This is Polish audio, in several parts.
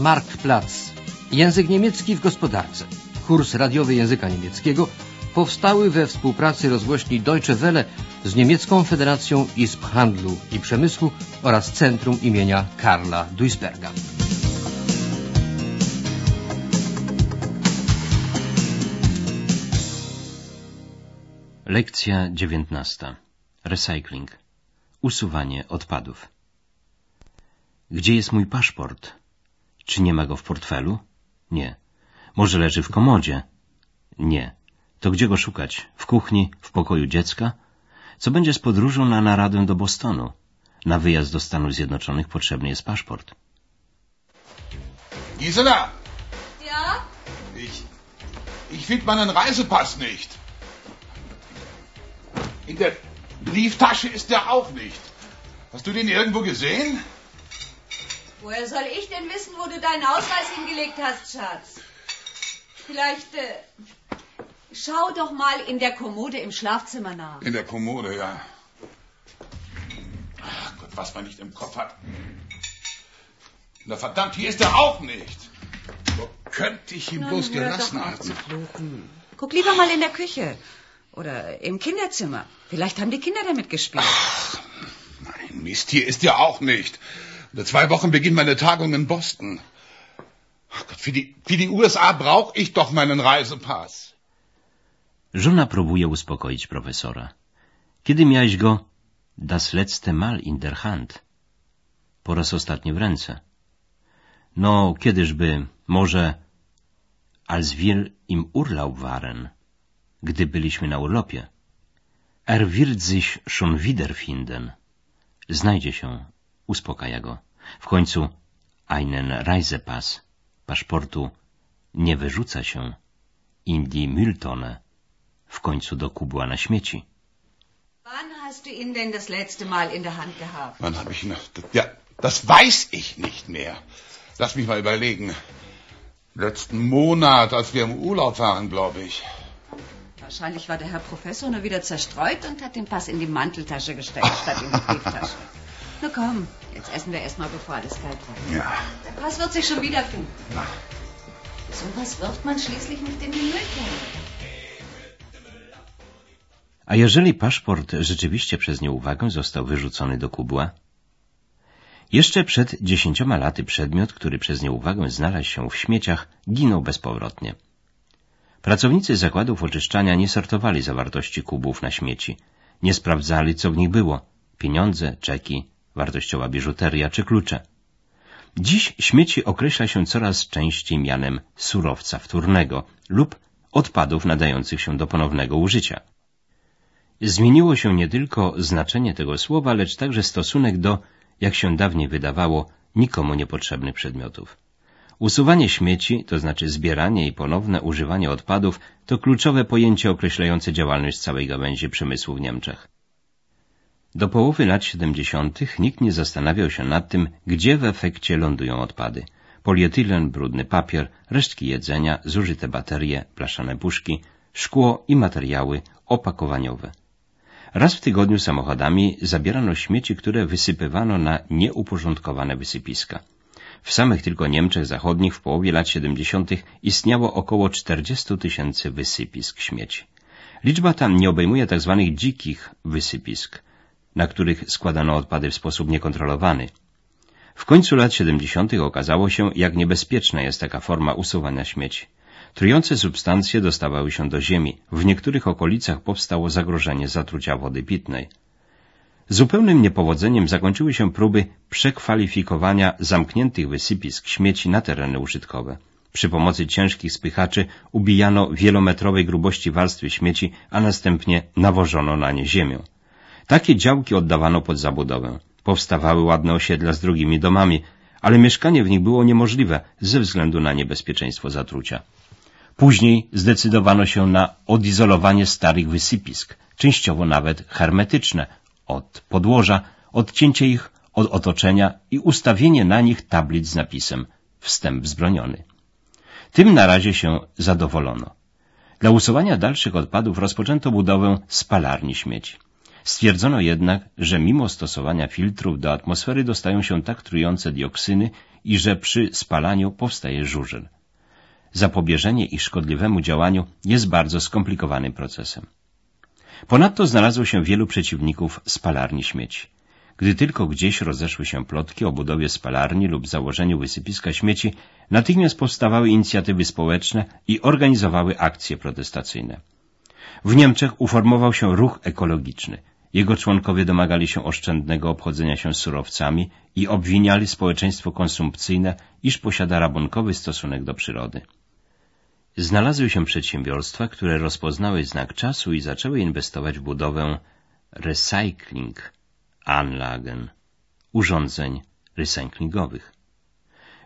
Marktplatz. Język niemiecki w gospodarce. Kurs radiowy języka niemieckiego powstały we współpracy rozgłośni Deutsche Welle z Niemiecką Federacją Izb Handlu i Przemysłu oraz Centrum imienia Karla Duisberga. Lekcja dziewiętnasta. Recycling. Usuwanie odpadów. Gdzie jest mój paszport? Czy nie ma go w portfelu? Nie. Może leży w komodzie? Nie. To gdzie go szukać? W kuchni? W pokoju dziecka? Co będzie z podróżą na naradę do Bostonu? Na wyjazd do Stanów Zjednoczonych potrzebny jest paszport. Gisela, Ja? ich, ich finde meinen Reisepass nicht. In der Brieftasche ist der auch nicht. Hast du den irgendwo gesehen? Woher soll ich denn wissen, wo du deinen Ausweis hingelegt hast, Schatz? Vielleicht äh, schau doch mal in der Kommode im Schlafzimmer nach. In der Kommode, ja. Ach Gott, was man nicht im Kopf hat. Na verdammt, hier ist er auch nicht. Wo könnte ich ihn bloß hör gelassen haben? Guck lieber mal in der Küche. Oder im Kinderzimmer. Vielleicht haben die Kinder damit gespielt. Nein, Mist, hier ist er auch nicht. In zwei Wochen beginnt meine Tagung in Boston. Gott, für die, für die USA brauche ich doch meinen Reisepass. Żona próbuje uspokoić profesora. Kiedy miałeś go das letzte Mal in der Hand? Po raz ostatni w ręce. No, kiedyżby, może als wir im Urlaub waren, gdy byliśmy na urlopie. Er wird sich schon wiederfinden. Znajdzie się, uspokaja go. W końcu einen Reisepass, paszportu, nie wyrzuca się. In die Mülltonne, w końcu do kubła na śmieci. Wann hast du ihn denn das letzte Mal in der Hand gehabt? Wann habe ich ihn... Ja, das weiß ich nicht mehr. Lass mich mal überlegen. Letzten Monat, als wir im Urlaub waren, glaube ich. Wahrscheinlich war der Herr Professor nur wieder zerstreut und hat den Pass in die Manteltasche gesteckt, statt in die Brieftasche. Na komm, jetzt essen wir erstmal, bevor alles kalt wird. Ja. Der Pass wird sich schon wiederfinden. Na, So was wirft man schließlich nicht in die Mülltonne. A jeżeli paszport rzeczywiście przez nieuwagę został wyrzucony do kubła? Jeszcze przed dziesięcioma laty przedmiot, który przez nieuwagę znalazł się w śmieciach, ginął bezpowrotnie. Pracownicy zakładów oczyszczania nie sortowali zawartości kubów na śmieci. Nie sprawdzali, co w nich było. Pieniądze, czeki, wartościowa biżuteria czy klucze. Dziś śmieci określa się coraz częściej mianem surowca wtórnego lub odpadów nadających się do ponownego użycia. Zmieniło się nie tylko znaczenie tego słowa, lecz także stosunek do, jak się dawniej wydawało, nikomu niepotrzebnych przedmiotów. Usuwanie śmieci, to znaczy zbieranie i ponowne używanie odpadów, to kluczowe pojęcie określające działalność całej gałęzi przemysłu w Niemczech. Do połowy lat 70. nikt nie zastanawiał się nad tym, gdzie w efekcie lądują odpady. Polietylen, brudny papier, resztki jedzenia, zużyte baterie, blaszane puszki, szkło i materiały opakowaniowe. Raz w tygodniu samochodami zabierano śmieci, które wysypywano na nieuporządkowane wysypiska. W samych tylko Niemczech Zachodnich w połowie lat 70. istniało około 40 tysięcy wysypisk śmieci. Liczba ta nie obejmuje tzw. dzikich wysypisk, na których składano odpady w sposób niekontrolowany. W końcu lat 70. okazało się, jak niebezpieczna jest taka forma usuwania śmieci. Trujące substancje dostawały się do ziemi. W niektórych okolicach powstało zagrożenie zatrucia wody pitnej. Zupełnym niepowodzeniem zakończyły się próby przekwalifikowania zamkniętych wysypisk śmieci na tereny użytkowe. Przy pomocy ciężkich spychaczy ubijano wielometrowej grubości warstwy śmieci, a następnie nawożono na nie ziemią. Takie działki oddawano pod zabudowę. Powstawały ładne osiedla z drugimi domami, ale mieszkanie w nich było niemożliwe ze względu na niebezpieczeństwo zatrucia. Później zdecydowano się na odizolowanie starych wysypisk, częściowo nawet hermetyczne, od podłoża, odcięcie ich od otoczenia i ustawienie na nich tablic z napisem wstęp wzbroniony. Tym na razie się zadowolono. Dla usuwania dalszych odpadów rozpoczęto budowę spalarni śmieci. Stwierdzono jednak, że mimo stosowania filtrów do atmosfery dostają się tak trujące dioksyny, i że przy spalaniu powstaje żużel. Zapobieżenie ich szkodliwemu działaniu jest bardzo skomplikowanym procesem. Ponadto znalazło się wielu przeciwników spalarni śmieci. Gdy tylko gdzieś rozeszły się plotki o budowie spalarni lub założeniu wysypiska śmieci, natychmiast powstawały inicjatywy społeczne i organizowały akcje protestacyjne. W Niemczech uformował się ruch ekologiczny. Jego członkowie domagali się oszczędnego obchodzenia się surowcami i obwiniali społeczeństwo konsumpcyjne, iż posiada rabunkowy stosunek do przyrody. Znalazły się przedsiębiorstwa, które rozpoznały znak czasu i zaczęły inwestować w budowę recycling Anlagen, urządzeń recyklingowych.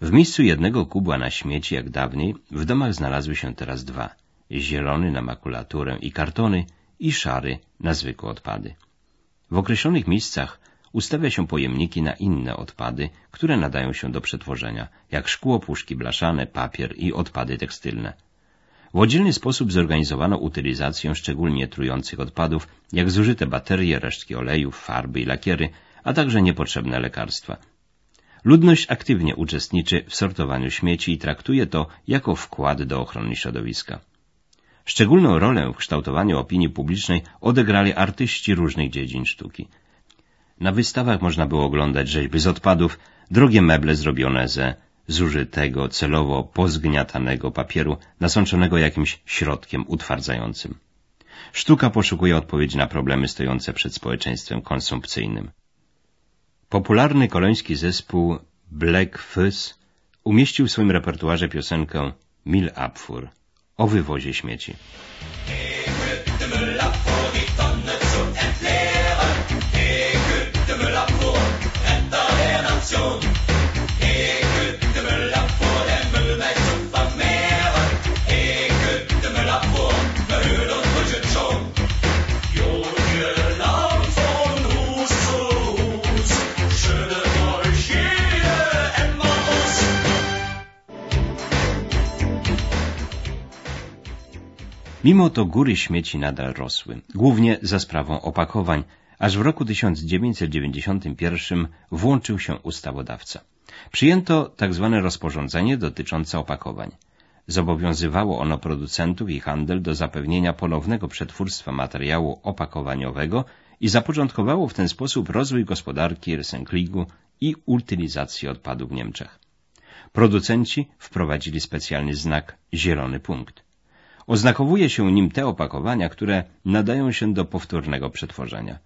W miejscu jednego kubła na śmieci, jak dawniej, w domach znalazły się teraz dwa. Zielony na makulaturę i kartony i szary na zwykłe odpady. W określonych miejscach ustawia się pojemniki na inne odpady, które nadają się do przetworzenia, jak szkło, puszki blaszane, papier i odpady tekstylne. W oddzielny sposób zorganizowano utylizację szczególnie trujących odpadów, jak zużyte baterie, resztki olejów, farby i lakiery, a także niepotrzebne lekarstwa. Ludność aktywnie uczestniczy w sortowaniu śmieci i traktuje to jako wkład do ochrony środowiska. Szczególną rolę w kształtowaniu opinii publicznej odegrali artyści różnych dziedzin sztuki. Na wystawach można było oglądać rzeźby z odpadów, drogie meble zrobione ze zużytego, celowo pozgniatanego papieru, nasączonego jakimś środkiem utwardzającym. Sztuka poszukuje odpowiedzi na problemy stojące przed społeczeństwem konsumpcyjnym. Popularny koloński zespół Black Fuzz umieścił w swoim repertuarze piosenkę Mil Abfuhr o wywozie śmieci. Mimo to góry śmieci nadal rosły, głównie za sprawą opakowań, aż w roku 1991 włączył się ustawodawca. Przyjęto tzw. Tak rozporządzenie dotyczące opakowań. Zobowiązywało ono producentów i handel do zapewnienia ponownego przetwórstwa materiału opakowaniowego i zapoczątkowało w ten sposób rozwój gospodarki recyklingu i utylizacji odpadów w Niemczech. Producenci wprowadzili specjalny znak zielony punkt. Oznakowuje się nim te opakowania, które nadają się do powtórnego przetworzenia.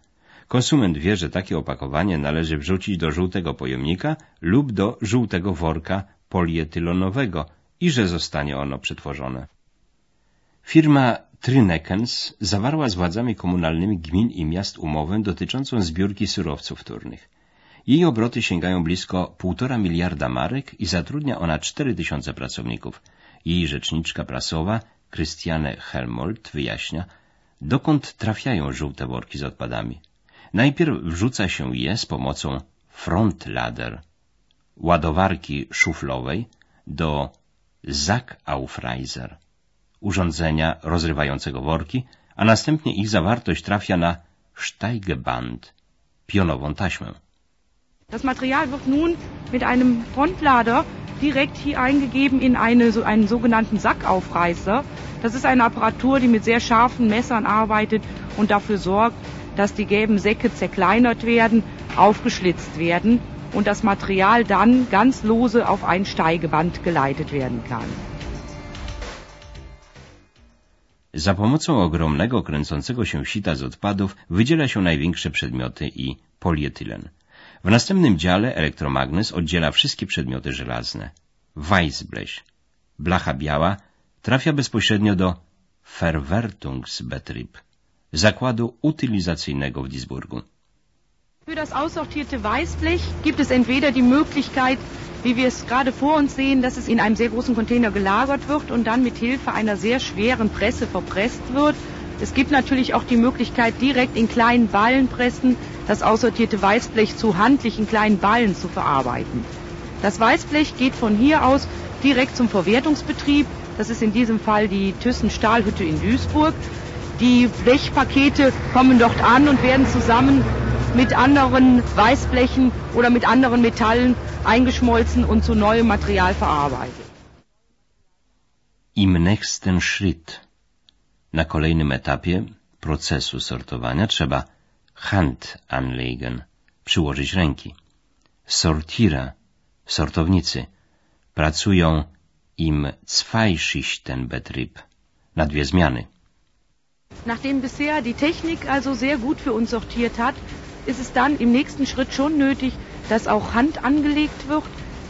Konsument wie, że takie opakowanie należy wrzucić do żółtego pojemnika lub do żółtego worka polietylonowego i że zostanie ono przetworzone. Firma Trynekens zawarła z władzami komunalnymi gmin i miast umowę dotyczącą zbiórki surowców wtórnych. Jej obroty sięgają blisko 1,5 miliarda marek i zatrudnia ona 4 tysiące pracowników. Jej rzeczniczka prasowa Christiane Helmold wyjaśnia, dokąd trafiają żółte worki z odpadami. Najpierw wrzuca się je z pomocą frontlader, ładowarki szuflowej do Zackaufreiser, urządzenia rozrywającego worki, a następnie ich zawartość trafia na Steigeband, pionową taśmę. Das Material wird nun mit einem Frontlader direkt hier eingegeben in eine, so einen sogenannten Sackaufreißer. Das ist eine Apparatur, die mit sehr scharfen Messern arbeitet und dafür sorgt, dass die gelben Säcke zerkleinert werden, aufgeschlitzt werden und das Material dann ganz lose auf ein Steigeband geleitet werden kann. Za pomocą ogromnego kręcącego się sita z odpadów wydziela się największe przedmioty i polietylen. W następnym dziale elektromagnes oddziela wszystkie przedmioty żelazne. Weissblech, blacha biała, trafia bezpośrednio do Verwertungsbetrieb, zakładu utylizacyjnego w Duisburgu. Für das aussortierte Weißblech gibt es entweder die Möglichkeit, wie wir es gerade vor uns sehen, dass es in einem sehr großen Container gelagert wird und dann mit Hilfe einer sehr schweren Presse verpresst wird. Es gibt natürlich auch die Möglichkeit, direkt in kleinen Ballenpressen das aussortierte Weißblech zu handlichen kleinen Ballen zu verarbeiten. Das Weißblech geht von hier aus direkt zum Verwertungsbetrieb. Das ist in diesem Fall die Thyssen Stahlhütte in Duisburg. Die Blechpakete kommen dort an und werden zusammen mit anderen Weißblechen oder mit anderen Metallen eingeschmolzen und zu neuem Material verarbeitet. Im nächsten Schritt. Na kolejnym etapie procesu sortowania trzeba Hand anlegen, przyłożyć ręki. Sortira, sortownicy, pracują im Zweischichtenbetrieb, na dwie zmiany. Nachdem bisher die Technik also sehr gut für uns sortiert hat, ist es dann im nächsten Schritt schon nötig, dass auch Hand angelegt wird.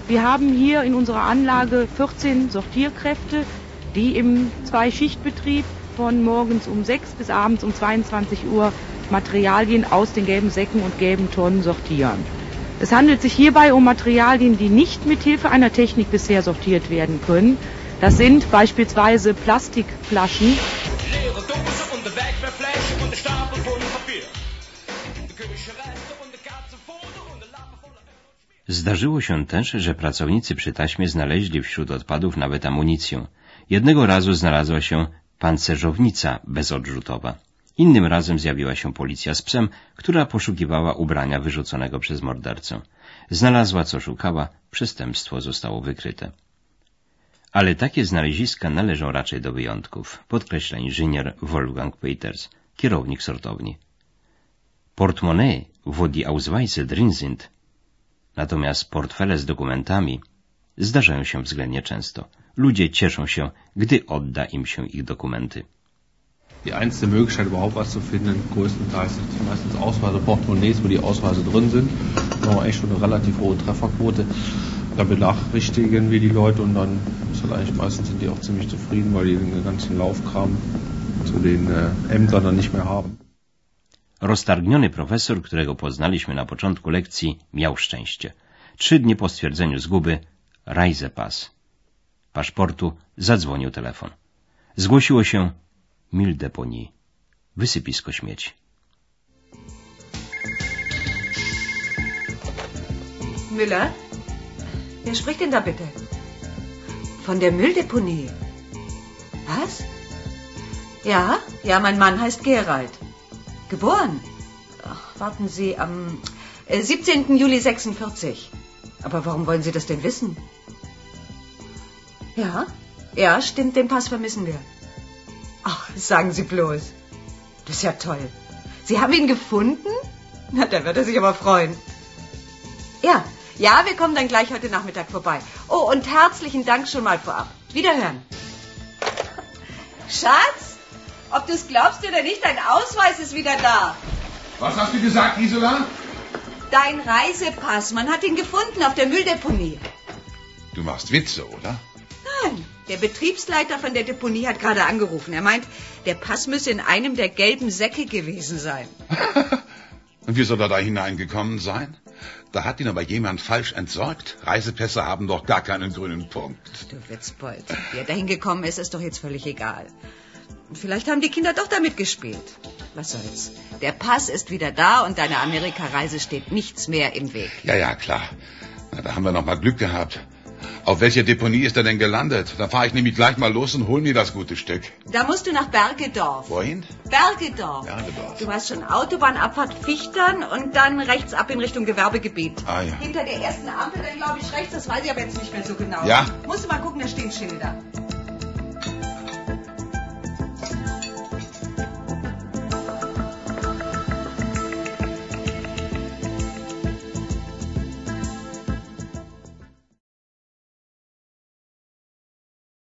Wir haben hier in unserer Anlage 14 Sortierkräfte, die im Zweischichtbetrieb von morgens um 6 bis abends um 22 Uhr Materialien aus den gelben Säcken und gelben Tonnen sortieren. Es handelt sich hierbei um Materialien, die nicht mit Hilfe einer Technik bisher sortiert werden können. Das sind beispielsweise Plastikflaschen, Zdarzyło się też, że pracownicy przy taśmie znaleźli wśród odpadów nawet amunicję. Jednego razu znalazła się pancerzownica bezodrzutowa. Innym razem zjawiła się policja z psem, która poszukiwała ubrania wyrzuconego przez mordercę. Znalazła co szukała, przestępstwo zostało wykryte. Ale takie znaleziska należą raczej do wyjątków, podkreśla inżynier Wolfgang Peters, kierownik sortowni. Portemonnaie, wo die Ausweise drin natomiast portfele z dokumentami zdarzają się względnie często. Ludzie cieszą się, gdy odda im się ich dokumenty. Die einzige Möglichkeit, überhaupt was zu finden, größtenteils sind meistens Ausweise, Portemonnaies, wo die Ausweise drin sind. Da haben wir echt schon eine relativ hohe Trefferquote. Da benachrichtigen wir die Leute und dann ist halt eigentlich meistens sind die auch ziemlich zufrieden, weil die den ganzen Laufkram zu den äh, Ämtern dann nicht mehr haben. Roztargniony profesor, którego poznaliśmy na początku lekcji, miał szczęście. Trzy dni po stwierdzeniu zguby Reisepass paszportu zadzwonił telefon. Zgłosiło się Mille Deponie, wysypisko śmieci. Müller? Wer spricht denn da bitte? Von der Mülldeponie. Was? Ja, ja, mein Mann heißt Gerald. Geboren? Ach, warten Sie, am äh, 17. Juli 46. Aber warum wollen Sie das denn wissen? Ja, ja, stimmt, den Pass vermissen wir. Ach, sagen Sie bloß. Das ist ja toll. Sie haben ihn gefunden? Na, da wird er sich aber freuen. Ja, ja, wir kommen dann gleich heute Nachmittag vorbei. Oh, und herzlichen Dank schon mal vorab. Wiederhören. Schatz, ob du es glaubst oder nicht, dein Ausweis ist wieder da. Was hast du gesagt, Gisela? Dein Reisepass, man hat ihn gefunden auf der Mülldeponie. Du machst Witze, oder? Nein, der Betriebsleiter von der Deponie hat gerade angerufen. Er meint, der Pass müsse in einem der gelben Säcke gewesen sein. Und wie soll er da hineingekommen sein? Da hat ihn aber jemand falsch entsorgt. Reisepässe haben doch gar keinen grünen Punkt. Du Witzbold, wie er dahin gekommen ist, ist doch jetzt völlig egal. Vielleicht haben die Kinder doch damit gespielt. Was soll's? Der Pass ist wieder da und deiner Amerikareise steht nichts mehr im Weg. Ja, ja, klar. Na, da haben wir noch mal Glück gehabt. Auf welcher Deponie ist er denn gelandet? Dann fahre ich nämlich gleich mal los und hol mir das gute Stück. Da musst du nach Bergedorf. Wohin? Bergedorf. Bergedorf. Du hast schon Autobahnabfahrt Fichtern und dann rechts ab in Richtung Gewerbegebiet. Ah, ja. Hinter der ersten Ampel, dann glaube ich rechts, das weiß ich aber jetzt nicht mehr so genau. Ja. Musst du mal gucken, da stehen Schilder.